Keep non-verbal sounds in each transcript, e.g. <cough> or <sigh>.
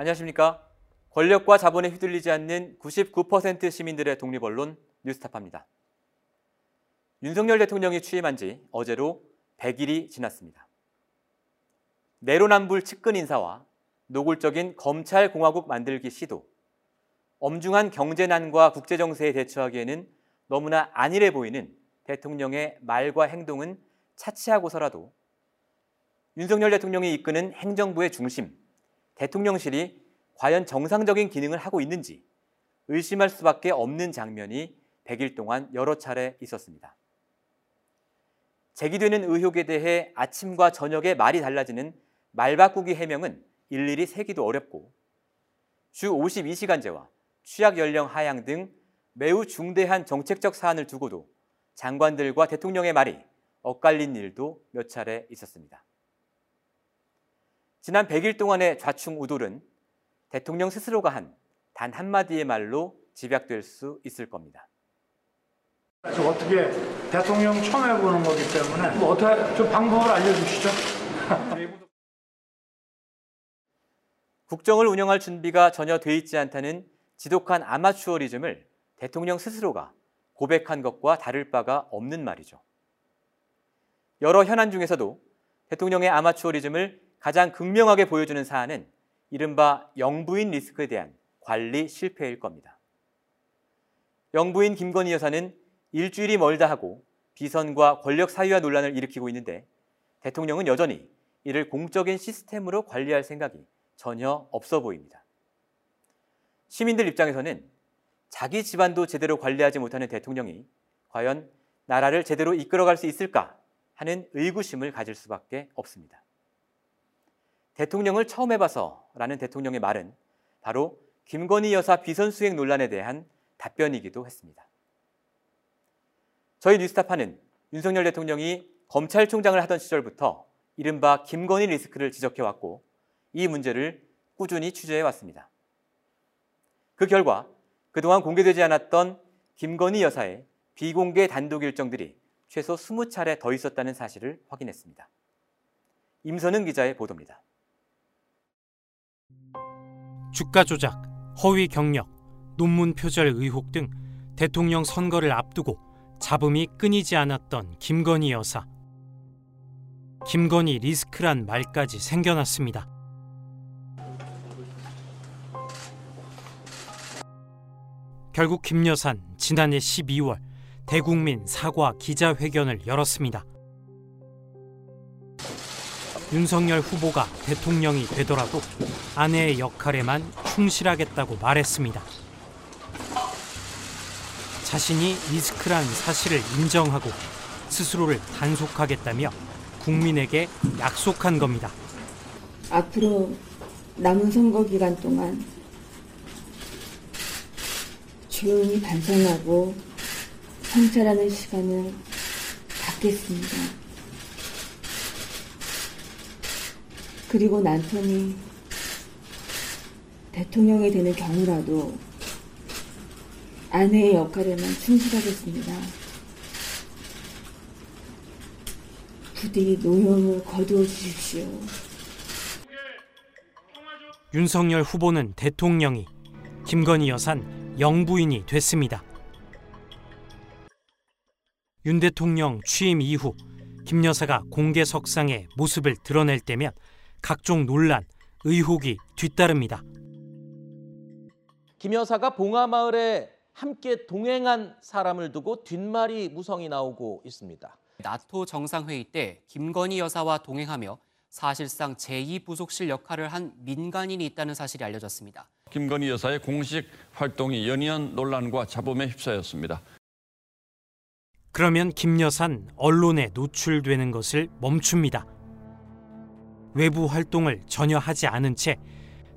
안녕하십니까. 권력과 자본에 휘둘리지 않는 99% 시민들의 독립 언론 뉴스타파입니다. 윤석열 대통령이 취임한 지 어제로 100일이 지났습니다. 내로남불 측근 인사와 노골적인 검찰 공화국 만들기 시도, 엄중한 경제난과 국제정세에 대처하기에는 너무나 안일해 보이는 대통령의 말과 행동은 차치하고서라도 윤석열 대통령이 이끄는 행정부의 중심, 대통령실이 과연 정상적인 기능을 하고 있는지 의심할 수밖에 없는 장면이 100일 동안 여러 차례 있었습니다. 제기되는 의혹에 대해 아침과 저녁에 말이 달라지는 말바꾸기 해명은 일일이 세기도 어렵고 주 52시간제와 취약 연령 하향 등 매우 중대한 정책적 사안을 두고도 장관들과 대통령의 말이 엇갈린 일도 몇 차례 있었습니다. 지난 100일 동안의 좌충우돌은 대통령 스스로가 한 단 한마디의 말로 집약될 수 있을 겁니다. 어떻게 대통령 처음 해보는 거기 때문에 뭐 어떻게 좀 방법을 알려주시죠. <laughs> 국정을 운영할 준비가 전혀 돼 있지 않다는 지독한 아마추어리즘을 대통령 스스로가 고백한 것과 다를 바가 없는 말이죠. 여러 현안 중에서도 대통령의 아마추어리즘을 가장 극명하게 보여주는 사안은 이른바 영부인 리스크에 대한 관리 실패일 겁니다. 영부인 김건희 여사는 일주일이 멀다 하고 비선과 권력 사유화 논란을 일으키고 있는데 대통령은 여전히 이를 공적인 시스템으로 관리할 생각이 전혀 없어 보입니다. 시민들 입장에서는 자기 집안도 제대로 관리하지 못하는 대통령이 과연 나라를 제대로 이끌어갈 수 있을까 하는 의구심을 가질 수밖에 없습니다. 대통령을 처음 해봐서 라는 대통령의 말은 바로 김건희 여사 비선 수행 논란에 대한 답변이기도 했습니다. 저희 뉴스타파는 윤석열 대통령이 검찰총장을 하던 시절부터 이른바 김건희 리스크를 지적해왔고 이 문제를 꾸준히 취재해왔습니다. 그 결과 그동안 공개되지 않았던 김건희 여사의 비공개 단독 일정들이 최소 20차례 더 있었다는 사실을 확인했습니다. 임선은 기자의 보도입니다. 주가 조작, 허위 경력, 논문 표절 의혹 등 대통령 선거를 앞두고 잡음이 끊이지 않았던 김건희 여사. 김건희 리스크란 말까지 생겨났습니다. 결국 김 여산 지난해 12월 대국민 사과 기자회견을 열었습니다. 윤석열 후보가 대통령이 되더라도 아내의 역할에만 충실하겠다고 말했습니다. 자신이 리스크란 사실을 인정하고 스스로를 단속하겠다며 국민에게 약속한 겁니다. 앞으로 남은 선거 기간 동안 조용히 반성하고 성찰하는 시간을 갖겠습니다. 그리고 남편이 대통령이 되는 경우라도 아내의 역할에만 충실하겠습니다. 부디 노여움을 거두어 주십시오. 윤석열 후보는 대통령이 김건희 여산 영부인이 됐습니다. 윤 대통령 취임 이후 김 여사가 공개 석상에 모습을 드러낼 때면 각종 논란, 의혹이 뒤따릅니다. 김 여사가 봉하마을에 함께 동행한 사람을 두고 뒷말이 무성이 나오고 있습니다. 나토 정상회의 때 김건희 여사와 동행하며 사실상 제2부속실 역할을 한 민간인이 있다는 사실이 알려졌습니다. 김건희 여사의 공식 활동이 연이은 논란과 잡음에 휩싸였습니다. 그러면 김 여산 언론에 노출되는 것을 멈춥니다. 외부 활동을 전혀 하지 않은 채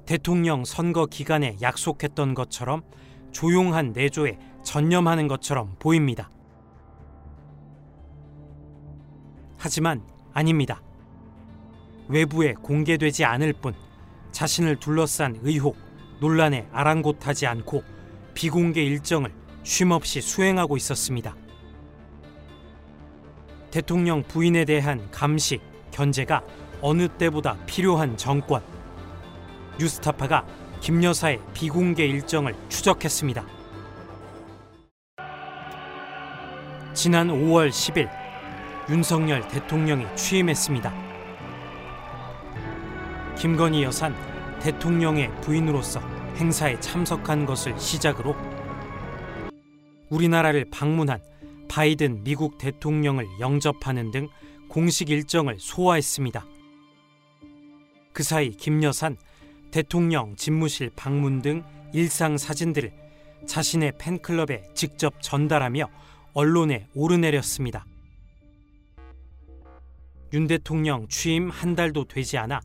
대통령 선거 기간에 약속했던 것처럼 조용한 내조에 전념하는 것처럼 보입니다. 하지만 아닙니다. 외부에 공개되지 않을 뿐 자신을 둘러싼 의혹, 논란에 아랑곳하지 않고 비공개 일정을 쉼없이 수행하고 있었습니다. 대통령 부인에 대한 감시, 견제가 어느 때보다 필요한 정권. 뉴스타파가 김 여사의 비공개 일정을 추적했습니다. 지난 5월 10일 윤석열 대통령이 취임했습니다. 김건희 여사는 대통령의 부인으로서 행사에 참석한 것을 시작으로 우리나라를 방문한 바이든 미국 대통령을 영접하는 등 공식 일정을 소화했습니다. 그 사이 김 여사는 대통령 집무실 방문 등 일상 사진들을 자신의 팬클럽에 직접 전달하며 언론에 오르내렸습니다. 윤 대통령 취임 한 달도 되지 않아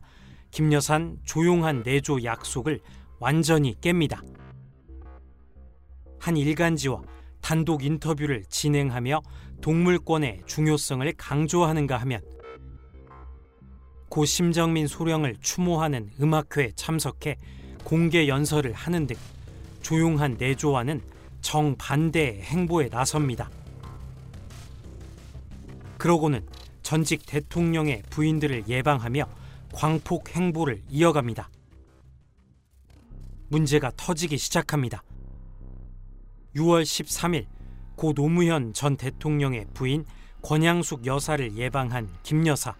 김 여사는 조용한 내조 약속을 완전히 깹니다. 한 일간지와 단독 인터뷰를 진행하며 동물권의 중요성을 강조하는가 하면 고 심정민 소령을 추모하는 음악회에 참석해 공개 연설을 하는 등 조용한 내조와는 정반대의 행보에 나섭니다. 그러고는 전직 대통령의 부인들을 예방하며 광폭 행보를 이어갑니다. 문제가 터지기 시작합니다. 6월 13일 고 노무현 전 대통령의 부인 권양숙 여사를 예방한 김 여사.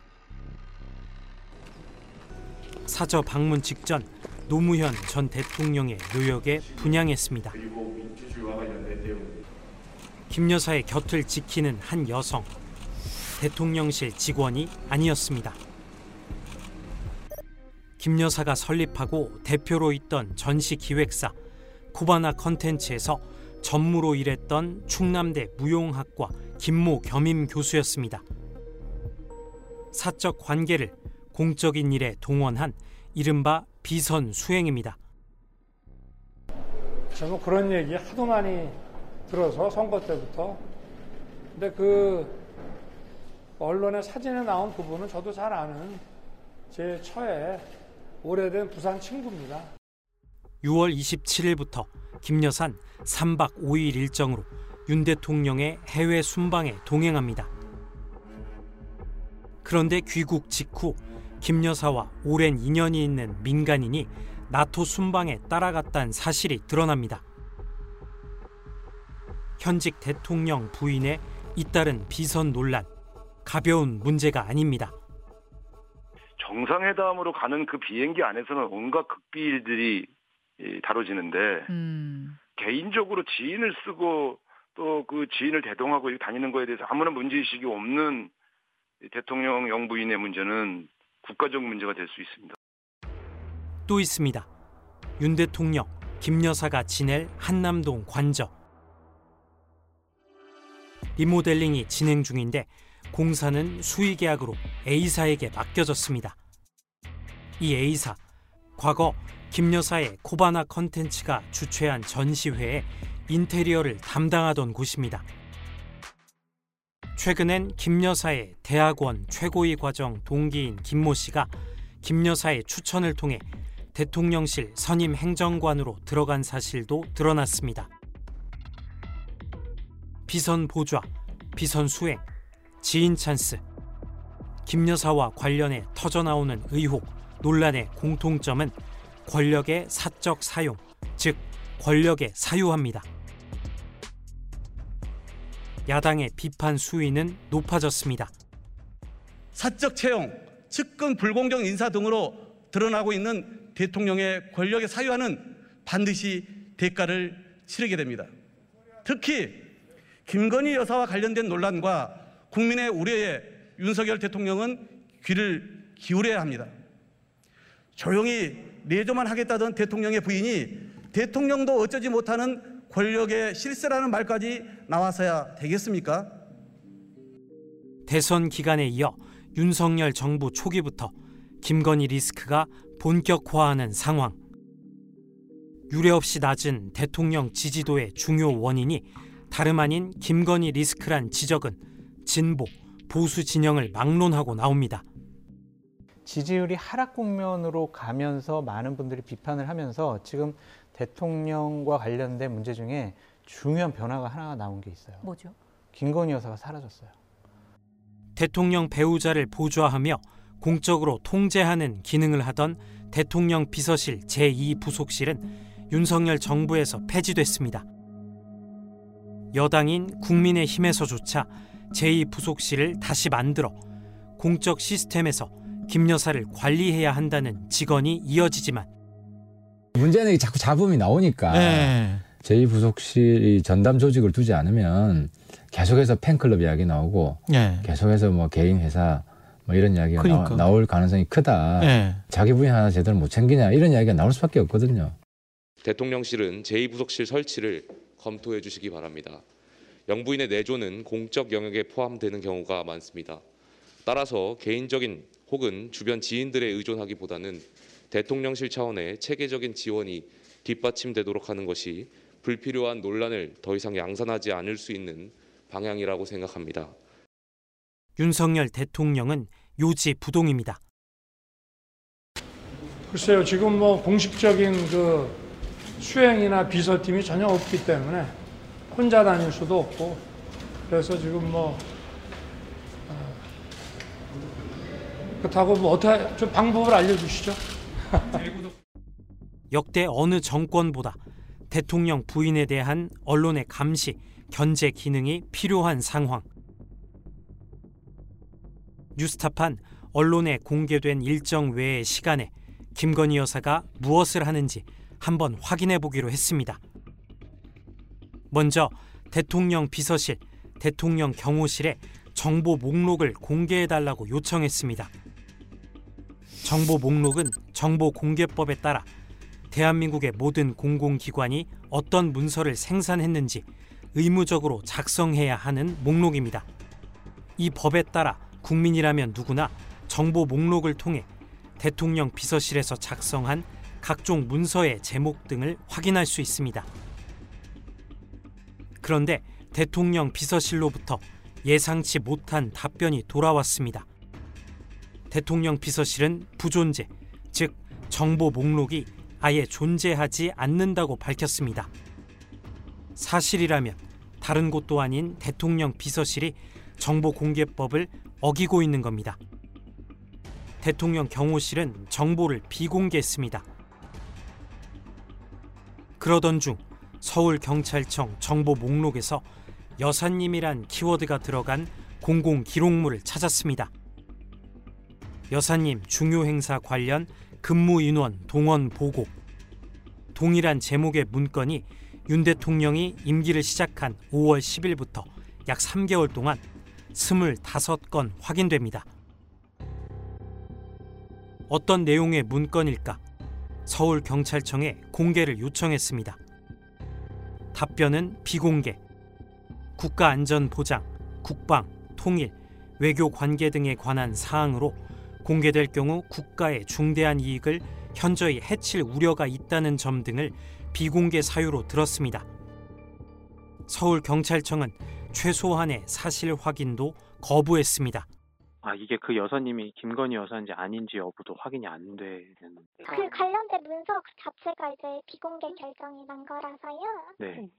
사저 방문 직전 노무현 전 대통령의 묘역에 분양했습니다. 김 여사의 곁을 지키는 한 여성. 대통령실 직원이 아니었습니다. 김 여사가 설립하고 대표로 있던 전시 기획사 쿠바나 컨텐츠에서 전무로 일했던 충남대 무용학과 김모 겸임 교수였습니다. 사적 관계를 공적인 일에 동원한 이른바 비선 수행입니다. 저는 그런 얘기 하도 많이 들어서 선거 때부터. 근데 그 언론에 사진에 나온 그분은 저도 잘 아는 제 처에 오래된 부산 친구입니다. 6월 27일부터 김 여산 3박 5일 일정으로 윤 대통령의 해외 순방에 동행합니다. 그런데 귀국 직후 김 여사와 오랜 인연이 있는 민간인이 나토 순방에 따라갔다는 사실이 드러납니다. 현직 대통령 부인의 잇따른 비선 논란 가벼운 문제가 아닙니다. 정상회담으로 가는 그 비행기 안에서는 온갖 극비일들이 이, 다뤄지는데 음. 개인적으로 지인을 쓰고 또 그 지인을 대동하고 다니는 거에 대해서 아무런 문제의식이 없는 이 대통령 영부인의 문제는 국가적 문제가 될 수 있습니다. 또 있습니다. 윤 대통령, 김 여사가 지낼 한남동 관저. 리모델링이 진행 중인데 공사는 수의 계약으로 A사에게 맡겨졌습니다. 이 A사, 과거 김 여사의 코바나 컨텐츠가 주최한 전시회에 인테리어를 담당하던 곳입니다. 최근엔 김 여사의 대학원 최고위 과정 동기인 김모 씨가 김 여사의 추천을 통해 대통령실 선임 행정관으로 들어간 사실도 드러났습니다. 비선 보좌, 비선 수행, 지인 찬스. 김 여사와 관련해 터져나오는 의혹, 논란의 공통점은 권력의 사적 사용, 즉 권력의 사유합니다. 야당의 비판 수위는 높아졌습니다. 사적 채용, 측근 불공정 인사 등으로 드러나고 있는 대통령의 권력의 사유화는 반드시 대가를 치르게 됩니다. 특히 김건희 여사와 관련된 논란과 국민의 우려에 윤석열 대통령은 귀를 기울여야 합니다. 조용히 내조만 하겠다던 대통령의 부인이 대통령도 어쩌지 못하는 권력의 실세라는 말까지 나와서야 되겠습니까? 대선 기간에 이어 윤석열 정부 초기부터 김건희 리스크가 본격화하는 상황. 유례 없이 낮은 대통령 지지도의 중요 원인이 다름 아닌 김건희 리스크란 지적은 진보, 보수 진영을 막론하고 나옵니다. 지지율이 하락 국면으로 가면서 많은 분들이 비판을 하면서 지금 대통령과 관련된 문제 중에 중요한 변화가 하나 나온 게 있어요. 뭐죠? 김건희 여사가 사라졌어요. 대통령 배우자를 보좌하며 공적으로 통제하는 기능을 하던 대통령 비서실 제2부속실은 윤석열 정부에서 폐지됐습니다. 여당인 국민의힘에서조차 제2부속실을 다시 만들어 공적 시스템에서 김 여사를 관리해야 한다는 직언이 이어지지만 문제는 이게 자꾸 잡음이 나오니까 네. 제2부속실이 전담 조직을 두지 않으면 계속해서 팬클럽 이야기 나오고 네. 계속해서 뭐 개인 회사 뭐 이런 이야기가 그러니까. 나, 올 가능성이 크다. 네. 자기 부인 하나 제대로 못 챙기냐 이런 이야기가 나올 수밖에 없거든요. 대통령실은 제2부속실 설치를 검토해 주시기 바랍니다. 영부인의 내조는 공적 영역에 포함되는 경우가 많습니다. 따라서 개인적인 혹은 주변 지인들에 의존하기보다는 대통령실 차원의 체계적인 지원이 뒷받침되도록 하는 것이 불필요한 논란을 더 이상 양산하지 않을 수 있는 방향이라고 생각합니다. 윤석열 대통령은 요지 부동입니다. 글쎄요, 지금 뭐 공식적인 그 수행이나 비서팀이 전혀 없기 때문에 혼자 다닐 수도 없고 그래서 지금 뭐 어, 그렇다고 뭐 어떻게 좀 방법을 알려주시죠. <laughs> 역대 어느 정권보다 대통령 부인에 대한 언론의 감시, 견제 기능이 필요한 상황. 뉴스타판 언론에 공개된 일정 외의 시간에 김건희 여사가 무엇을 하는지 한번 확인해 보기로 했습니다. 먼저 대통령 비서실, 대통령 경호실에 정보 목록을 공개해 달라고 요청했습니다. 정보 목록은 정보 공개법에 따라 대한민국의 모든 공공기관이 어떤 문서를 생산했는지 의무적으로 작성해야 하는 목록입니다. 이 법에 따라 국민이라면 누구나 정보 목록을 통해 대통령 비서실에서 작성한 각종 문서의 제목 등을 확인할 수 있습니다. 그런데 대통령 비서실로부터 예상치 못한 답변이 돌아왔습니다. 대통령 비서실은 부존재, 즉 정보 목록이 아예 존재하지 않는다고 밝혔습니다. 사실이라면 다른 곳도 아닌 대통령 비서실이 정보 공개법을 어기고 있는 겁니다. 대통령 경호실은 정보를 비공개했습니다. 그러던 중 서울경찰청 정보 목록에서 여사님이란 키워드가 들어간 공공 기록물을 찾았습니다. 여사님 중요 행사 관련 근무 인원 동원 보고 동일한 제목의 문건이 윤 대통령이 임기를 시작한 5월 10일부터 약 3개월 동안 25건 확인됩니다. 어떤 내용의 문건일까? 서울 경찰청에 공개를 요청했습니다. 답변은 비공개. 국가안전보장, 국방, 통일, 외교 관계 등에 관한 사항으로 공개될 경우 국가의 중대한 이익을 현저히 해칠 우려가 있다는 점 등을 비공개 사유로 들었습니다. 서울경찰청은 최소한의 사실 확인도 거부했습니다. 아 이게 그 여사님이 김건희 여사인지 아닌지 여부도 확인이 안 되는. 그 관련된 문서 자체가 이제 비공개 결정이 난 거라서요. 네.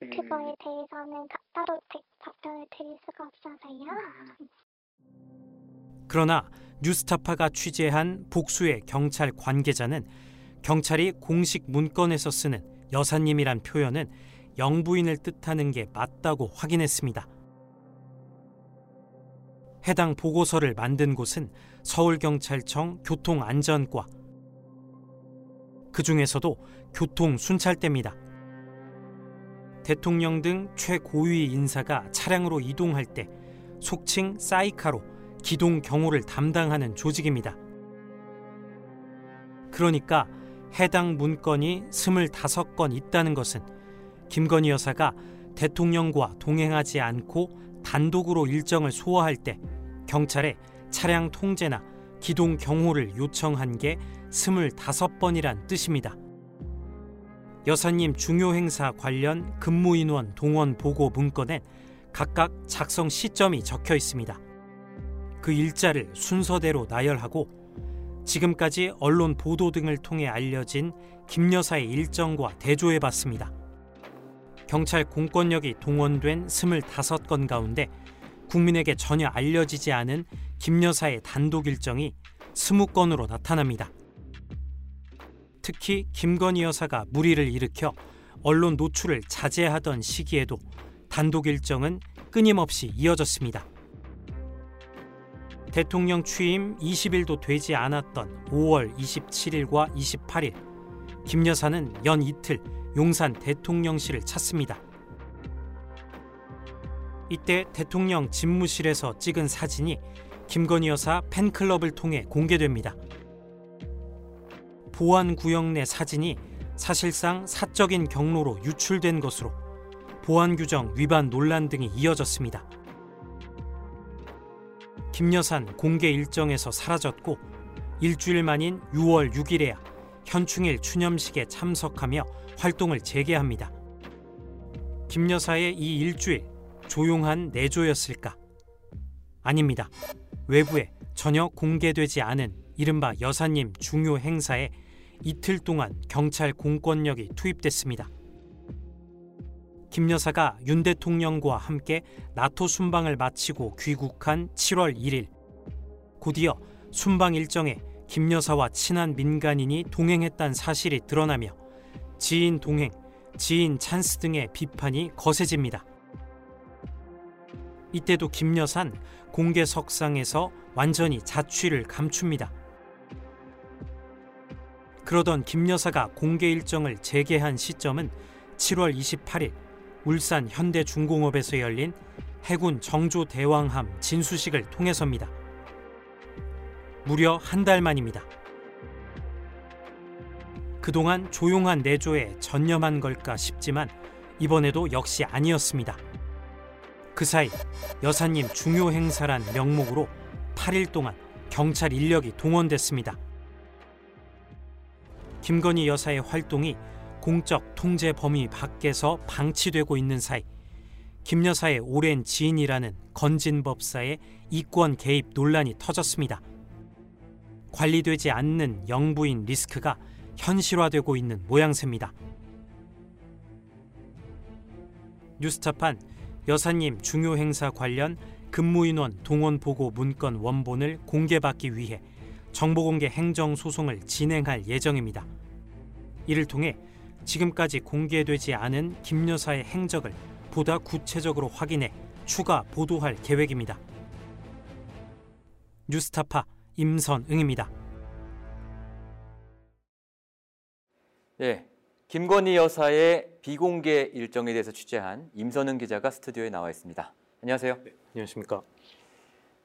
그거에 대해서는 다- 따로 대- 답변을 드릴 수가 없어서요. 그러나 뉴스타파가 취재한 복수의 경찰 관계자는 경찰이 공식 문건에서 쓰는 여사님이란 표현은 영부인을 뜻하는 게 맞다고 확인했습니다. 해당 보고서를 만든 곳은 서울경찰청 교통안전과 그 중에서도 교통순찰대입니다. 대통령 등 최고위 인사가 차량으로 이동할 때 속칭 사이카로 기동 경호를 담당하는 조직입니다. 그러니까 해당 문건이 25건 있다는 것은 김건희 여사가 대통령과 동행하지 않고 단독으로 일정을 소화할 때 경찰에 차량 통제나 기동 경호를 요청한 게 25번이란 뜻입니다. 여사님 중요 행사 관련 근무 인원 동원 보고 문건엔 각각 작성 시점이 적혀 있습니다. 그 일자를 순서대로 나열하고 지금까지 언론 보도 등을 통해 알려진 김 여사의 일정과 대조해 봤습니다. 경찰 공권력이 동원된 25건 가운데 국민에게 전혀 알려지지 않은 김 여사의 단독 일정이 20건으로 나타납니다. 특히 김건희 여사가 무리를 일으켜 언론 노출을 자제하던 시기에도 단독 일정은 끊임없이 이어졌습니다. 대통령 취임 20일도 되지 않았던 5월 27일과 28일 김 여사는 연 이틀 용산 대통령실을 찾습니다. 이때 대통령 집무실에서 찍은 사진이 김건희 여사 팬클럽을 통해 공개됩니다. 보안 구역 내 사진이 사실상 사적인 경로로 유출된 것으로 보안 규정 위반 논란 등이 이어졌습니다. 김 여산 공개 일정에서 사라졌고 일주일 만인 6월 6일에야 현충일 추념식에 참석하며 활동을 재개합니다. 김 여사의 이 일주일 조용한 내조였을까? 아닙니다. 외부에 전혀 공개되지 않은 이른바 여사님 중요 행사에 이틀 동안 경찰 공권력이 투입됐습니다. 김 여사가 윤 대통령과 함께 나토 순방을 마치고 귀국한 7월 1일 곧이어 순방 일정에 김 여사와 친한 민간인이 동행했다는 사실이 드러나며 지인 동행, 지인 찬스 등의 비판이 거세집니다. 이때도 김 여사는 공개석상에서 완전히 자취를 감춥니다. 그러던 김 여사가 공개 일정을 재개한 시점은 7월 28일 울산 현대중공업에서 열린 해군 정조 대왕함 진수식을 통해서입니다. 무려 한 달 만입니다. 그동안 조용한 내조에 전념한 걸까 싶지만 이번에도 역시 아니었습니다. 그 사이 여사님 중요 행사란 명목으로 8일 동안 경찰 인력이 동원됐습니다. 김건희 여사의 활동이 공적 통제 범위 밖에서 방치되고 있는 사이 김 여사의 오랜 지인이라는 건진 법사의 이권 개입 논란이 터졌습니다. 관리되지 않는 영부인 리스크가 현실화되고 있는 모양새입니다. 뉴스타판 여사님 중요 행사 관련 근무인원 동원 보고 문건 원본을 공개받기 위해 정보공개 행정 소송을 진행할 예정입니다. 이를 통해 지금까지 공개되지 않은 김 여사의 행적을 보다 구체적으로 확인해 추가 보도할 계획입니다. 뉴스타파 임선응입니다. 네, 김건희 여사의 비공개 일정에 대해서 취재한 임선은 기자가 스튜디오에 나와 있습니다. 안녕하세요. 안녕하십니까.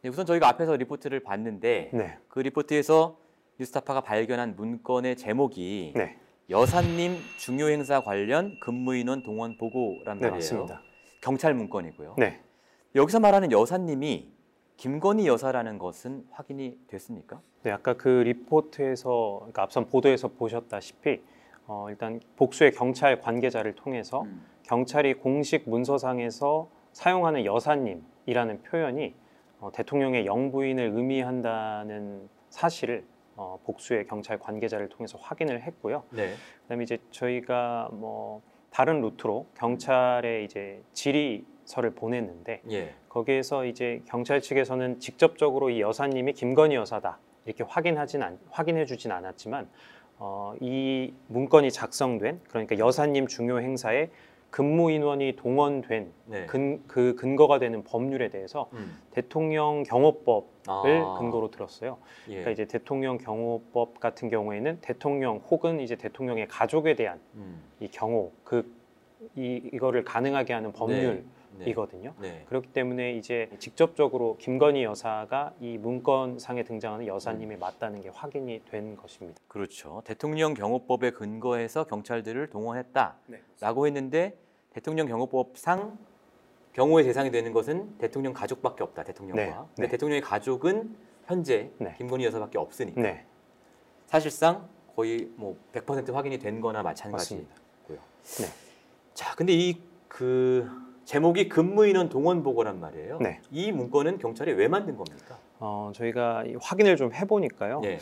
네, 우선 저희가 앞에서 리포트를 봤는데 네. 그 리포트에서 뉴스타파가 발견한 문건의 제목이 네. 여사님 중요 행사 관련 근무인원 동원 보고란 네, 말이에요. 맞습니다. 경찰 문건이고요. 네. 여기서 말하는 여사님이 김건희 여사라는 것은 확인이 됐습니까? 네, 아까 그 리포트에서 그러니까 앞선 보도에서 보셨다시피 어, 일단 복수의 경찰 관계자를 통해서 음. 경찰이 공식 문서상에서 사용하는 여사님이라는 표현이 어, 대통령의 영부인을 의미한다는 사실을 어, 복수의 경찰 관계자를 통해서 확인을 했고요. 네. 그다음에 이제 저희가 뭐 다른 루트로 경찰에 이제 질의서를 보냈는데 예. 거기에서 이제 경찰 측에서는 직접적으로 이 여사님이 김건희 여사다 이렇게 확인하진 않, 확인해주진 않았지만 어, 이 문건이 작성된 그러니까 여사님 중요 행사에 근무 인원이 동원된 네. 근, 그 근거가 되는 법률에 대해서 음. 대통령 경호법을 아. 근거로 들었어요. 예. 그러니까 이제 대통령 경호법 같은 경우에는 대통령 혹은 이제 대통령의 가족에 대한 음. 이 경호 그 이, 이거를 가능하게 하는 법률 네. 이거든요. 네. 그렇기 때문에 이제 직접적으로 김건희 여사가 이 문건상에 등장하는 여사님이 맞다는 게 확인이 된 것입니다. 그렇죠. 대통령 경호법에 근거해서 경찰들을 동원했다라고 네. 했는데 대통령 경호법상 경호의 대상이 되는 것은 대통령 가족밖에 없다. 대통령과. 네, 근데 네. 대통령의 가족은 현재 네. 김건희 여사밖에 없으니까 네, 사실상 거의 뭐 100% 확인이 된 거나 마찬가지고요. 네. 자, 근데 이그 제목이 근무인원 동원 보고란 말이에요. 네. 이 문건은 경찰이 왜 만든 겁니까? 어, 저희가 이 확인을 좀 해보니까요. 예.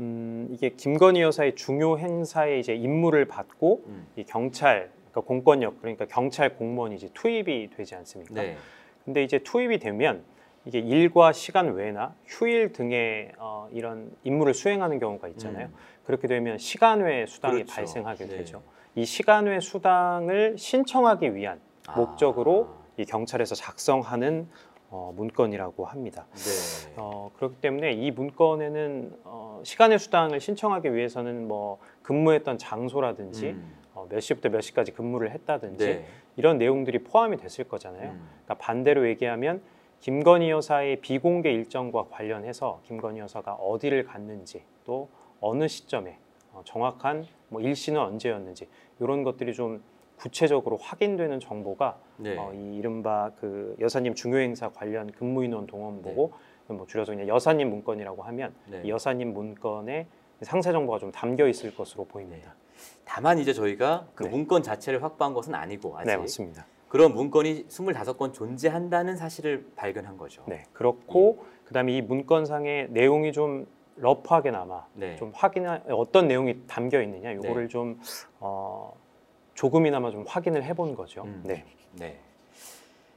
음, 이게 김건희 여사의 중요 행사에 이제 임무를 받고 음. 이 경찰 그러니까 공권력 그러니까 경찰 공무원이 이제 투입이 되지 않습니까? 네. 근데 이제 투입이 되면 이게 일과 시간 외나 휴일 등의 어, 이런 임무를 수행하는 경우가 있잖아요. 음. 그렇게 되면 시간 외 수당이 그렇죠. 발생하게 네. 되죠. 이 시간 외 수당을 신청하기 위한 아. 목적으로 이 경찰에서 작성하는 어, 문건이라고 합니다. 네. 어, 그렇기 때문에 이 문건에는 어, 시간의 수당을 신청하기 위해서는 뭐 근무했던 장소라든지 음. 어, 몇 시부터 몇 시까지 근무를 했다든지 네. 이런 내용들이 포함이 됐을 거잖아요. 음. 그러니까 반대로 얘기하면 김건희 여사의 비공개 일정과 관련해서 김건희 여사가 어디를 갔는지 또 어느 시점에 어, 정확한 뭐 일시는 언제였는지 이런 것들이 좀 구체적으로 확인되는 정보가 네. 어, 이 이른바 그 여사님 중요 행사 관련 근무인원 동원 보고 네. 뭐 줄여서 그냥 여사님 문건이라고 하면 네. 이 여사님 문건에 상세 정보가 좀 담겨 있을 것으로 보입니다. 다만 이제 저희가 그 네. 문건 자체를 확보한 것은 아니고 아직 네, 맞습니다. 그런 문건이 25건 존재한다는 사실을 발견한 거죠. 네, 그렇고 그다음에 이 문건상의 내용이 좀 러프하게나마 네. 좀 확인할 어떤 내용이 담겨 있느냐 요거를 네. 좀 어, 조금이나마 좀 확인을 해본 거죠. 음. 네. 네.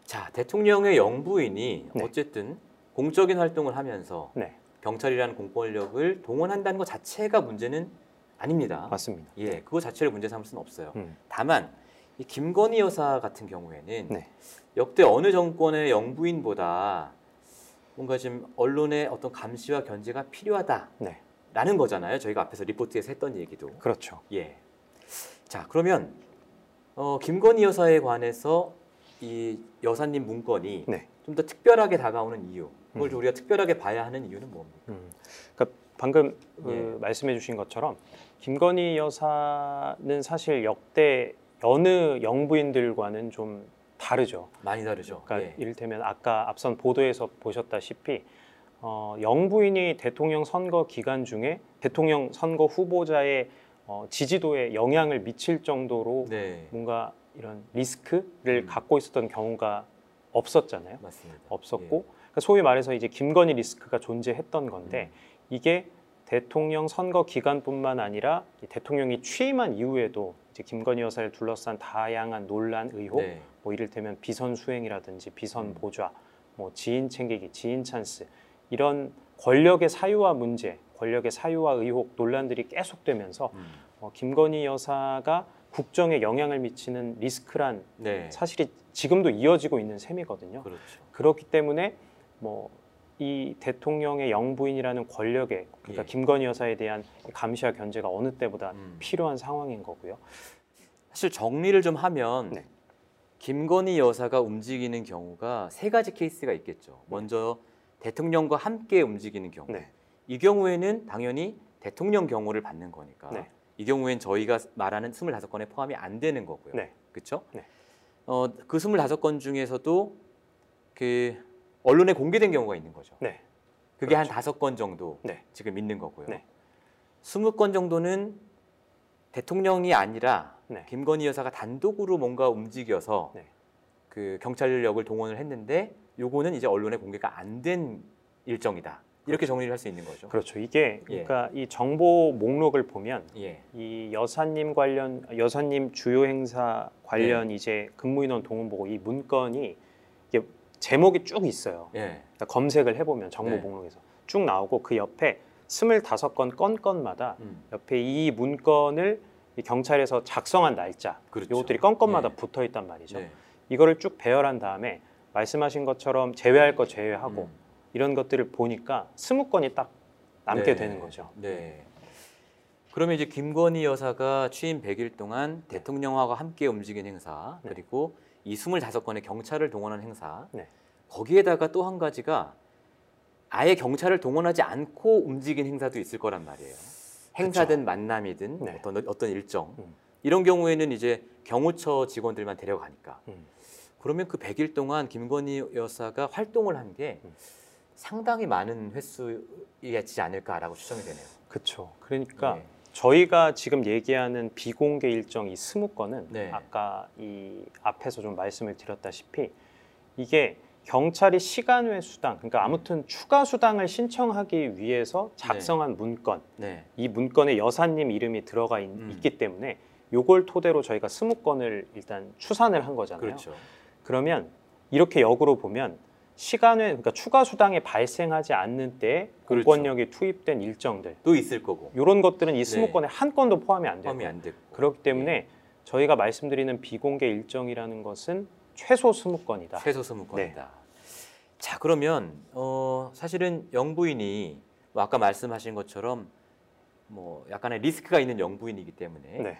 자, 대통령의 영부인이 네. 어쨌든 공적인 활동을 하면서 네. 경찰이라는 공권력을 동원한다는 것 자체가 문제는 아닙니다. 맞습니다. 예, 그거 자체를 문제 삼을 수는 없어요. 음. 다만 이 김건희 여사 같은 경우에는 네. 역대 어느 정권의 영부인보다 뭔가 지금 언론의 어떤 감시와 견제가 필요하다라는 네. 거잖아요. 저희가 앞에서 리포트에서 했던 얘기도. 그렇죠. 예. 자, 그러면 어, 김건희 여사에 관해서 이 여사님 문건이 네. 좀더 특별하게 다가오는 이유, 그걸 음. 우리가 특별하게 봐야 하는 이유는 뭡니까? 음. 그러니까 방금 그 예. 말씀해주신 것처럼 김건희 여사는 사실 역대 여느 영부인들과는 좀 다르죠. 많이 다르죠. 그러니까 예. 이를테면 아까 앞선 보도에서 보셨다시피 어, 영부인이 대통령 선거 기간 중에 대통령 선거 후보자의 어, 지지도에 영향을 미칠 정도로 네, 뭔가 이런 리스크를 음. 갖고 있었던 경우가 없었잖아요. 맞습니다. 없었고 그러니까 소위 말해서 이제 김건희 리스크가 존재했던 건데 음. 이게 대통령 선거 기간뿐만 아니라 이 대통령이 취임한 이후에도 이제 김건희 여사를 둘러싼 다양한 논란 의혹, 네. 뭐 이를테면 비선 수행이라든지 비선 음. 보좌, 뭐 지인 챙기기, 지인 찬스 이런 권력의 사유화 문제, 권력의 사유화 의혹 논란들이 계속되면서 음. 어, 김건희 여사가 국정에 영향을 미치는 리스크란 네. 사실이 지금도 이어지고 있는 셈이거든요. 그렇죠. 그렇기 때문에 뭐 이 대통령의 영부인이라는 권력에 그러니까 예. 김건희 여사에 대한 감시와 견제가 어느 때보다 음. 필요한 상황인 거고요. 사실 정리를 좀 하면 네. 김건희 여사가 움직이는 경우가 세 가지 케이스가 있겠죠. 먼저 대통령과 함께 움직이는 경우. 네. 이 경우에는 당연히 대통령 경호를 받는 거니까. 네. 이 경우엔 저희가 말하는 25건에 포함이 안 되는 거고요. 네. 그렇죠? 네. 어, 그 25건 중에서도 그 언론에 공개된 경우가 있는 거죠. 네. 그게 한 다섯 건 정도 네. 지금 있는 거고요. 네. 20건 정도는 대통령이 아니라 네. 김건희 여사가 단독으로 뭔가 움직여서 네. 그 경찰력을 동원을 했는데 요거는 이제 언론에 공개가 안 된 일정이다. 이렇게 정리를 할 수 있는 거죠. 그렇죠. 이게 예. 그러니까 이 정보 목록을 보면 예. 이 여사님 관련 여사님 주요 행사 관련 네. 이제 근무인원 동원 보고 이 문건이 이게 제목이 쭉 있어요. 예. 그러니까 검색을 해보면 정보 네. 목록에서 쭉 나오고 그 옆에 25건 건건마다 음. 옆에 이 문건을 이 경찰에서 작성한 날짜 그렇죠. 이것들이 건건마다 예. 붙어 있단 말이죠. 네. 이거를 쭉 배열한 다음에 말씀하신 것처럼 제외할 거 제외하고 음. 이런 것들을 보니까 20건이 딱 남게 네. 되는 거죠. 네. 그러면 이제 김건희 여사가 취임 100일 동안 대통령하고 함께 움직인 행사 네. 그리고 이 25건의 경찰을 동원한 행사 네. 거기에다가 또 한 가지가 아예 경찰을 동원하지 않고 움직인 행사도 있을 거란 말이에요. 행사든 만남이든 네. 어떤 어떤 일정 음. 이런 경우에는 이제 경호처 직원들만 데려가니까 음. 그러면 그 100일 동안 김건희 여사가 활동을 한게 음. 상당히 많은 횟수이지 않을까라고 추정이 되네요. 그렇죠. 그러니까 네. 저희가 지금 얘기하는 비공개 일정 이 20건은 네. 아까 이 앞에서 좀 말씀을 드렸다시피 이게 경찰이 시간 외 수당, 그러니까 아무튼 추가 수당을 신청하기 위해서 작성한 문건, 네. 이 문건에 여사님 이름이 들어가 있, 음. 기 때문에 요걸 토대로 저희가 20건을 일단 추산을 한 거잖아요. 그렇죠. 그러면 이렇게 역으로 보면 시간에 그러니까 추가 수당이 발생하지 않는 때 그렇죠. 공권력이 투입된 일정들 또 있을 거고. 이런 것들은 이 네. 스무 건에 한 건도 포함이 안 포함이 안. 그렇기 때문에 저희가 말씀드리는 비공개 일정이라는 것은 최소 스무 건이다. 최소 스무 건이다. 네. 자 그러면 어, 사실은 영부인이 뭐 아까 말씀하신 것처럼 뭐 약간의 리스크가 있는 영부인이기 때문에 네.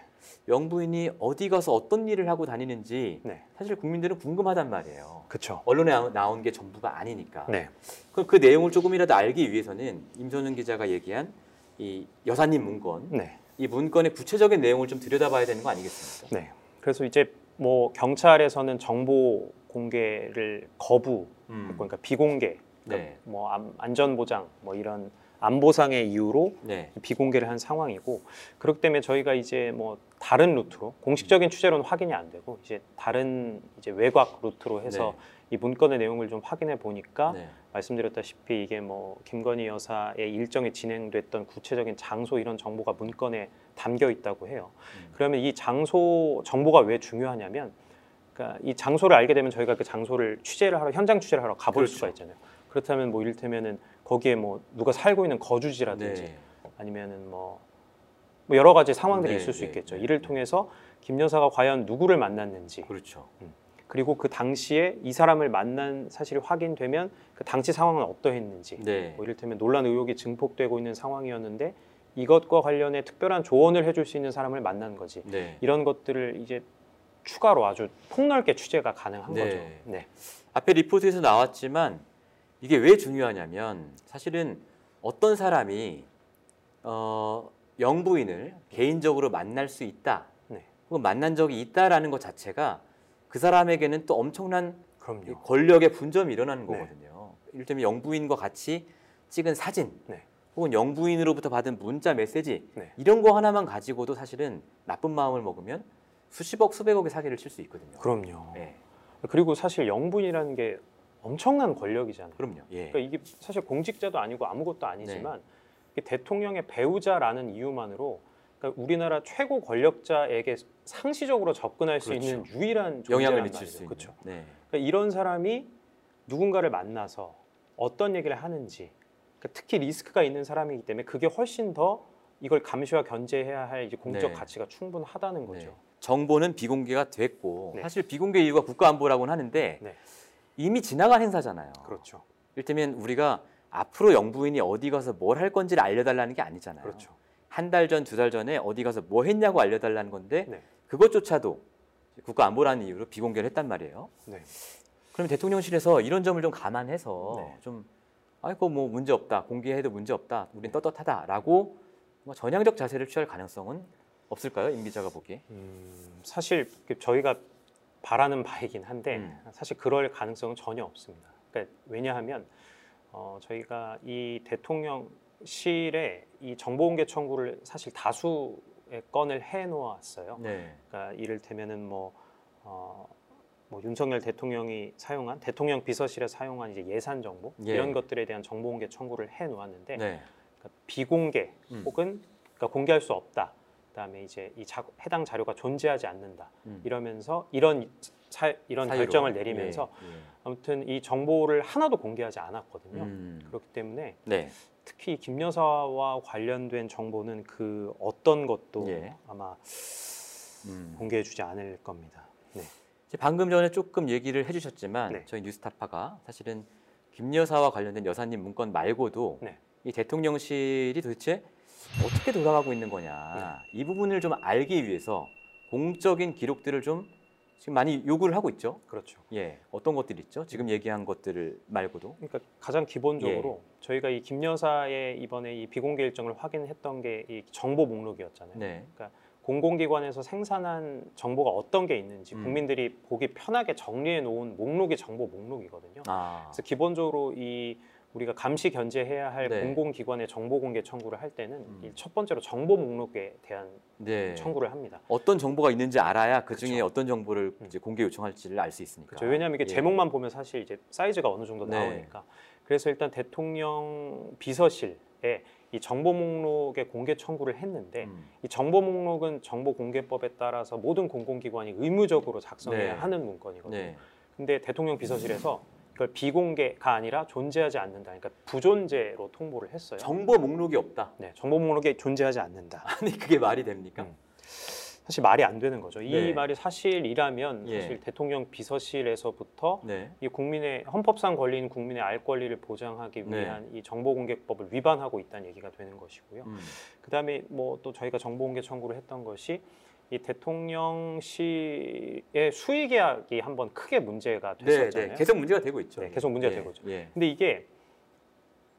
영부인이 어디 가서 어떤 일을 하고 다니는지 네. 사실 국민들은 궁금하단 말이에요. 그렇죠. 언론에 나온- 나온 게 전부가 아니니까. 네. 그럼 그 내용을 조금이라도 알기 위해서는 임선웅 기자가 얘기한 이 여사님 문건, 네. 이 문건의 구체적인 내용을 좀 들여다봐야 되는 거 아니겠습니까? 네. 그래서 이제 뭐 경찰에서는 정보 공개를 거부, 음. 그러니까 비공개, 네. 뭐 안- 안전 보장, 뭐 이런 안보상의 이유로 네. 비공개를 한 상황이고 그렇기 때문에 저희가 이제 뭐 다른 루트로 공식적인 취재로는 확인이 안 되고 이제 다른 이제 외곽 루트로 해서 이 문건의 내용을 좀 확인해 보니까 네. 말씀드렸다시피 이게 뭐 김건희 여사의 일정이 진행됐던 구체적인 장소 이런 정보가 문건에 담겨 있다고 해요. 음. 그러면 이 장소 정보가 왜 중요하냐면 그러니까 이 장소를 알게 되면 저희가 그 장소를 취재를 하러 현장 취재를 하러 가볼 그렇죠. 수가 있잖아요. 그렇다면 뭐 이를테면은 거기에 뭐 누가 살고 있는 거주지라든지 네. 아니면은 뭐, 뭐 여러 가지 상황들이 네, 있을 수 네, 있겠죠. 네, 이를 통해서 김 여사가 과연 누구를 만났는지 그렇죠. 그리고 그 당시에 이 사람을 만난 사실이 확인되면 그 당시 상황은 어떠했는지 네. 뭐 이를테면 논란 의혹이 증폭되고 있는 상황이었는데 이것과 관련해 특별한 조언을 해줄 수 있는 사람을 만난 거지 네. 이런 것들을 이제 추가로 아주 폭넓게 취재가 가능한 네. 거죠. 네. 앞에 리포트에서 나왔지만 이게 왜 중요하냐면 사실은 어떤 사람이 어, 영부인을 개인적으로 만날 수 있다, 네. 혹은 만난 적이 있다라는 것 자체가 그 사람에게는 또 엄청난 그럼요. 권력의 분점이 일어나는 네. 거거든요. 이를테면 영부인과 같이 찍은 사진, 네. 혹은 영부인으로부터 받은 문자 메시지 네. 이런 거 하나만 가지고도 사실은 나쁜 마음을 먹으면 수십억, 수백억의 사기를 칠 수 있거든요. 그럼요. 네. 그리고 사실 영부인이라는 게 엄청난 권력이잖아요. 그럼요. 예. 그러니까 이게 사실 공직자도 아니고 아무것도 아니지만 이게 대통령의 배우자라는 이유만으로 그러니까 우리나라 최고 권력자에게 상시적으로 접근할 수 그렇죠. 있는 유일한 영향을 미칠 말이죠. 수 있는. 그렇죠. 네. 그러니까 이런 사람이 누군가를 만나서 어떤 얘기를 하는지 그러니까 특히 리스크가 있는 사람이기 때문에 그게 훨씬 더 이걸 감시와 견제해야 할 공적 네. 가치가 충분하다는 거죠. 정보는 비공개가 됐고 네. 사실 비공개 이유가 국가안보라고는 하는데 네. 이미 지나간 행사잖아요. 그렇죠. 이를테면 우리가 앞으로 영부인이 어디 가서 뭘 할 건지를 알려달라는 게 아니잖아요. 그렇죠. 한 달 전, 두 달 전에 어디 가서 뭐 했냐고 알려달라는 건데 네. 그것조차도 국가 안보라는 이유로 비공개를 했단 말이에요. 네. 그럼 대통령실에서 이런 점을 좀 감안해서 네. 좀 아이고 뭐 문제 없다 공개해도 문제 없다 우린 떳떳하다라고 뭐 전향적 자세를 취할 가능성은 없을까요 임 기자가 보기에 음, 사실 그 저희가 바라는 바이긴 한데 음. 사실 그럴 가능성은 전혀 없습니다. 그러니까 왜냐하면 어, 저희가 이 대통령실에 이 정보공개 청구를 사실 다수의 건을 해놓았어요. 네. 그러니까 이를테면은 뭐, 어, 뭐 윤석열 대통령이 사용한 대통령 비서실에 사용한 이제 예산 정보 예. 이런 것들에 대한 정보공개 청구를 해놓았는데 네. 그러니까 비공개 음. 혹은 그러니까 공개할 수 없다. 그다음에 이제 이 자, 해당 자료가 존재하지 않는다. 음. 이러면서 이런 사, 이런 사유로. 결정을 내리면서 예, 예. 아무튼 이 정보를 하나도 공개하지 않았거든요. 음. 그렇기 때문에 네. 특히 김 여사와 관련된 정보는 그 어떤 것도 예. 아마 음. 공개해주지 않을 겁니다. 네. 방금 전에 조금 얘기를 해주셨지만 네. 저희 뉴스타파가 사실은 김 여사와 관련된 여사님 문건 말고도 네. 이 대통령실이 도대체 어떻게 돌아가고 있는 거냐 네. 이 부분을 좀 알기 위해서 공적인 기록들을 좀 지금 많이 요구를 하고 있죠. 그렇죠. 예, 어떤 것들이 있죠? 지금 얘기한 것들을 말고도. 그러니까 가장 기본적으로 예. 저희가 이 김 여사의 이번에 이 비공개 일정을 확인했던 게 이 정보 목록이었잖아요. 네. 그러니까 공공기관에서 생산한 정보가 어떤 게 있는지 음. 국민들이 보기 편하게 정리해 놓은 목록이 정보 목록이거든요. 아, 그래서 기본적으로 이 우리가 감시 견제해야 할 네. 공공기관의 정보 공개 청구를 할 때는 음. 이첫 번째로 정보 목록에 대한 네. 청구를 합니다. 어떤 정보가 있는지 알아야 그 중에 그렇죠. 어떤 정보를 음. 이제 공개 요청할지를 알 수 있으니까. 그렇죠. 왜냐하면 이게 예. 제목만 보면 사실 이제 사이즈가 어느 정도 네. 나오니까. 그래서 일단 대통령 비서실에 이 정보 목록의 공개 청구를 했는데 음. 이 정보 목록은 정보 공개법에 따라서 모든 공공기관이 의무적으로 작성해야 네. 하는 문건이거든요. 네. 근데 대통령 비서실에서 이걸 비공개가 아니라 존재하지 않는다. 그러니까 부존재로 통보를 했어요. 정보 목록이 없다. 네, 정보 목록에 존재하지 않는다. <laughs> 아니 그게 말이 됩니까? 사실 말이 안 되는 거죠. 이 네. 말이 사실이라면 예. 사실 대통령 비서실에서부터 네. 이 국민의 헌법상 걸린 국민의 알 권리를 보장하기 네. 위한 이 정보공개법을 위반하고 있다는 얘기가 되는 것이고요. 음. 그다음에 뭐 또 저희가 정보공개 청구를 했던 것이 이 대통령실의 수의 계약이 한번 크게 문제가 네, 됐었잖아요. 네. 계속 문제가 되고 있죠. 네, 계속 문제가 예, 되고 있죠. 예. 근데 이게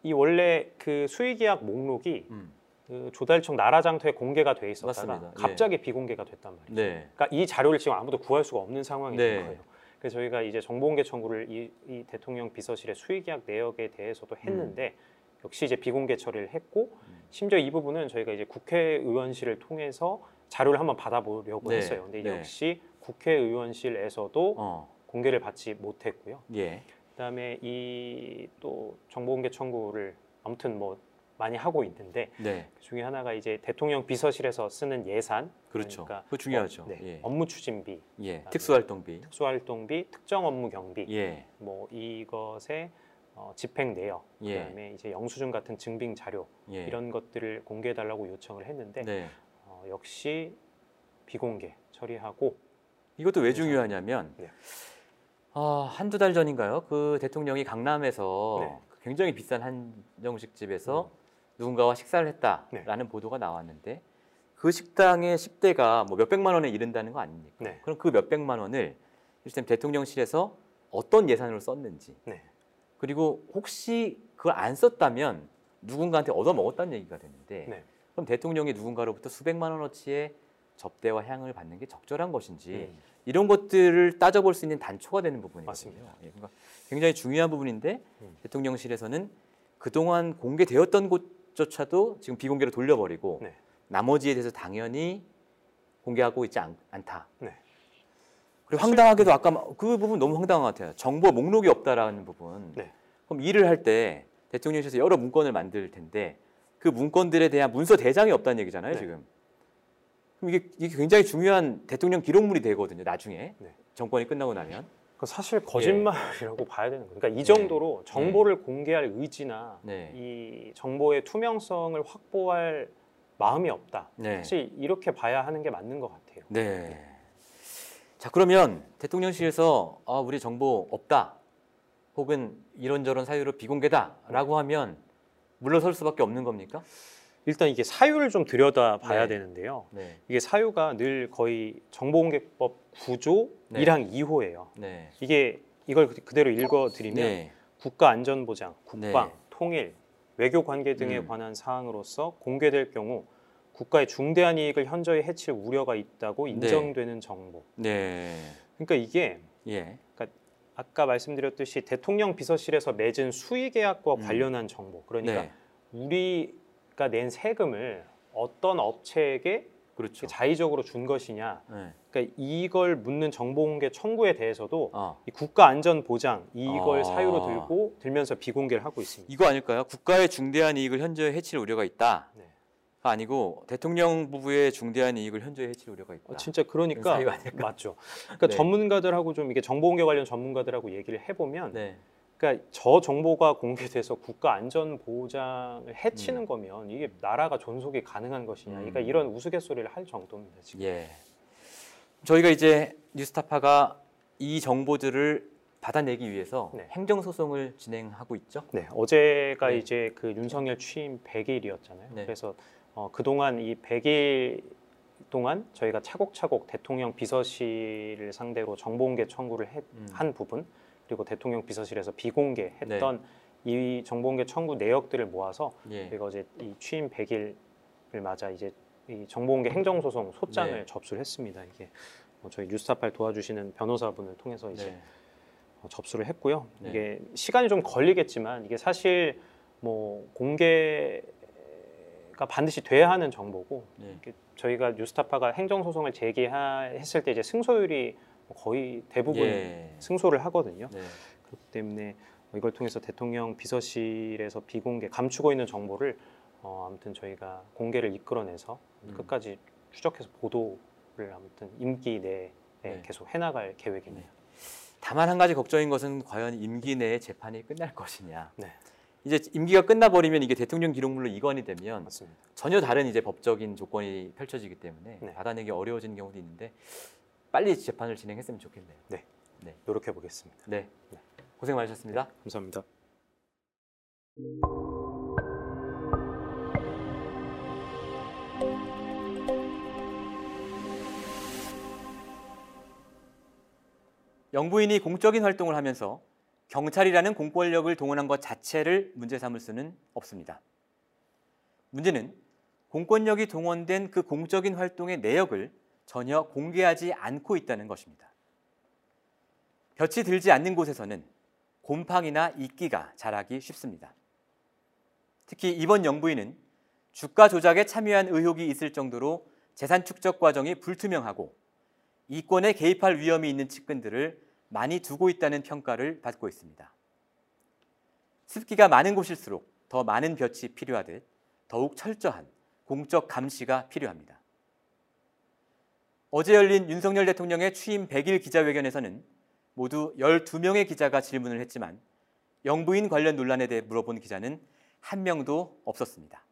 이 원래 그 수의 계약 목록이 음. 그 조달청 나라장터에 공개가 돼 있었다가 맞습니다. 예. 갑자기 비공개가 됐단 말이죠. 네. 그러니까 이 자료를 지금 아무도 구할 수가 없는 상황이 네. 된 거예요. 그래서 저희가 이제 정보공개 청구를 이, 이 대통령 비서실의 수의 계약 내역에 대해서도 했는데 역시 이제 비공개 처리를 했고 심지어 이 부분은 저희가 이제 국회의원실을 통해서 자료를 한번 받아보려고 네. 했어요. 근데 네. 역시 국회의원실에서도 어. 공개를 받지 못했고요. 예. 그다음에 이 또 정보공개 청구를 아무튼 뭐 많이 하고 있는데 네. 그 중에 하나가 이제 대통령 비서실에서 쓰는 예산 그렇죠. 그러니까 그거 중요하죠. 어, 네. 예. 업무 추진비, 예. 특수활동비. 특수활동비, 특정 업무 경비, 예. 뭐 이것의 어, 집행 내역, 예. 그다음에 이제 영수증 같은 증빙 자료 예. 이런 것들을 공개해 달라고 요청을 했는데 네. 어, 역시 비공개 처리하고 이것도 왜 중요하냐면 네. 아, 한두 달 전인가요? 그 대통령이 강남에서 네. 그 굉장히 비싼 한정식 집에서 누군가와 식사를 했다라는 네. 보도가 나왔는데 그 식당의 10대가 뭐 몇백만 원에 이른다는 거 아닙니까? 네. 그럼 그 몇백만 원을 실제 대통령실에서 어떤 예산으로 썼는지 네. 그리고 혹시 그걸 안 썼다면 누군가한테 얻어먹었다는 얘기가 되는데 네. 그럼 대통령이 누군가로부터 수백만 원어치의 접대와 향을 받는 게 적절한 것인지 음. 이런 것들을 따져볼 수 있는 단초가 되는 부분이거든요. 예, 그러니까 굉장히 중요한 부분인데 음. 대통령실에서는 그동안 공개되었던 곳조차도 지금 비공개로 돌려버리고 네. 나머지에 대해서 당연히 공개하고 있지 않, 다 네. 그리고 황당하게도 아까 마- 그 부분 너무 황당한 것 같아요. 정보 목록이 없다라는 부분. 네. 그럼 일을 할 때 대통령실에서 여러 문건을 만들 텐데 그 문건들에 대한 문서 대장이 없다는 얘기잖아요, 네. 지금. 그럼 이게, 이게 굉장히 중요한 대통령 기록물이 되거든요, 나중에. 네. 정권이 끝나고 나면. 그 사실 거짓말이라고 <laughs> 봐야 되는 거예요. 그러니까 이 네. 정도로 정보를 공개할 의지나 네. 이 정보의 투명성을 확보할 마음이 없다. 네. 사실 이렇게 봐야 하는 게 맞는 것 같아요. 네. 자, 그러면 대통령실에서 아, 우리 정보 없다. 혹은 이런저런 사유로 비공개다라고 하면 물러설 수밖에 없는 겁니까? 일단 이게 사유를 좀 들여다 봐야 네. 되는데요. 네. 이게 사유가 늘 거의 정보공개법 9조 네. 1항 2호예요. 네. 이게 이걸 그- 그대로 읽어드리면 네. 국가안전보장, 국방, 네. 통일, 외교 관계 등에 음. 관한 사항으로서 공개될 경우 국가의 중대한 이익을 현저히 해칠 우려가 있다고 인정되는 정보. 네. 그러니까 이게 예. 아까 말씀드렸듯이 대통령 비서실에서 맺은 수의 계약과 음. 관련한 정보. 그러니까 네. 우리가 낸 세금을 어떤 업체에게 그렇죠. 자의적으로 준 것이냐. 네. 그러니까 이걸 묻는 정보공개 청구에 대해서도 아, 이 국가안전보장 이걸 아. 사유로 들고 들면서 비공개를 하고 있습니다. 이거 아닐까요? 국가의 중대한 이익을 현저히 해칠 우려가 있다. 네. 가 아니고 대통령 부부의 중대한 이익을 현저히 해칠 우려가 있다. 어, 진짜 그러니까? 맞죠. 그러니까 네. 전문가들하고 좀 이게 정보 공개 관련 전문가들하고 얘기를 해보면, 네. 그러니까 저 정보가 공개돼서 국가 안전 보장을 해치는 거면 이게 나라가 존속이 가능한 것이냐, 그러니까 음. 이런 우스갯소리를 할 정도입니다. 지금. 예. 저희가 이제 뉴스타파가 이 정보들을 받아내기 위해서 네. 행정 소송을 진행하고 있죠. 네, 어제가 네. 이제 그 윤석열 취임 100일이었잖아요. 네. 그래서 어, 그동안 이 100일 동안 저희가 차곡차곡 대통령 비서실을 상대로 정보공개 청구를 했- 음. 한 부분 그리고 대통령 비서실에서 비공개했던 이 정보공개 청구 내역들을 모아서 예. 저희가 어제 이 취임 100일을 맞아 이제 이 정보공개 행정소송 소장을 네. 접수를 했습니다. 이게 뭐 저희 뉴스타파를 도와주시는 변호사분을 통해서 이제 네. 어, 접수를 했고요. 네. 이게 시간이 좀 걸리겠지만 이게 사실 뭐 공개 가 반드시 돼야 하는 정보고 네. 저희가 뉴스타파가 행정 소송을 제기했을 때 이제 승소율이 거의 대부분 예. 승소를 하거든요. 네. 그렇기 때문에 이걸 통해서 대통령 비서실에서 비공개 감추고 있는 정보를 어, 아무튼 저희가 공개를 이끌어내서 음. 끝까지 추적해서 보도를 아무튼 임기 내에 네. 계속 해나갈 계획입니다. 다만 한 가지 걱정인 것은 과연 임기 내에 재판이 끝날 것이냐. 네. 이제 임기가 끝나버리면 이게 대통령 기록물로 이관이 되면 맞습니다. 전혀 다른 이제 법적인 조건이 펼쳐지기 때문에 네. 받아내기 어려워지는 경우도 있는데 빨리 재판을 진행했으면 좋겠네요. 네. 네. 노력해 보겠습니다. 네. 고생 많으셨습니다. 감사합니다. 영부인이 공적인 활동을 하면서 경찰이라는 공권력을 동원한 것 자체를 문제 삼을 수는 없습니다. 문제는 공권력이 동원된 그 공적인 활동의 내역을 전혀 공개하지 않고 있다는 것입니다. 볕이 들지 않는 곳에서는 곰팡이나 이끼가 자라기 쉽습니다. 특히 이번 영부인은 주가 조작에 참여한 의혹이 있을 정도로 재산 축적 과정이 불투명하고 이권에 개입할 위험이 있는 측근들을 많이 두고 있다는 평가를 받고 있습니다. 습기가 많은 곳일수록 더 많은 볕이 필요하듯 더욱 철저한 공적 감시가 필요합니다. 어제 열린 윤석열 대통령의 취임 100일 기자회견에서는 모두 12명의 기자가 질문을 했지만 영부인 관련 논란에 대해 물어본 기자는 한 명도 없었습니다.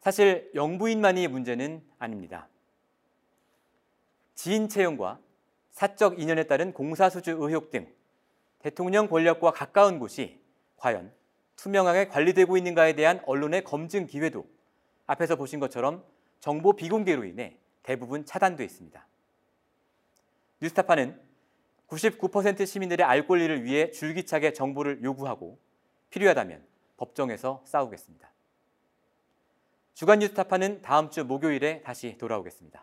사실 영부인만이 문제는 아닙니다. 지인 채용과 사적 인연에 따른 공사수주 의혹 등 대통령 권력과 가까운 곳이 과연 투명하게 관리되고 있는가에 대한 언론의 검증 기회도 앞에서 보신 것처럼 정보 비공개로 인해 대부분 차단돼 있습니다. 뉴스타파는 99% 시민들의 알 권리를 위해 줄기차게 정보를 요구하고 필요하다면 법정에서 싸우겠습니다. 주간 뉴스타파는 다음 주 목요일에 다시 돌아오겠습니다.